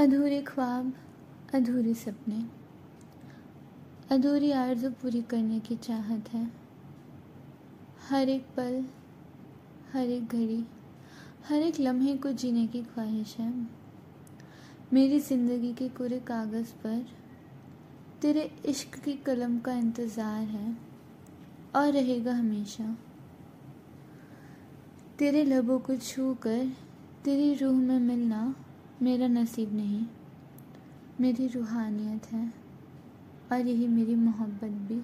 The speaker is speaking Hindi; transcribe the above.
अधूरे ख्वाब, अधूरे सपने। अधूरी आरज़ू पूरी करने की चाहत है। हर एक पल, हर एक घड़ी, हर एक लम्हे को जीने की ख्वाहिश है। मेरी ज़िंदगी के कोरे कागज़ पर तेरे इश्क की कलम का इंतज़ार है और रहेगा हमेशा। तेरे लबों को छू कर तेरी रूह में मिलना मेरा नसीब नहीं मेरी रूहानियत है और यही मेरी मोहब्बत भी।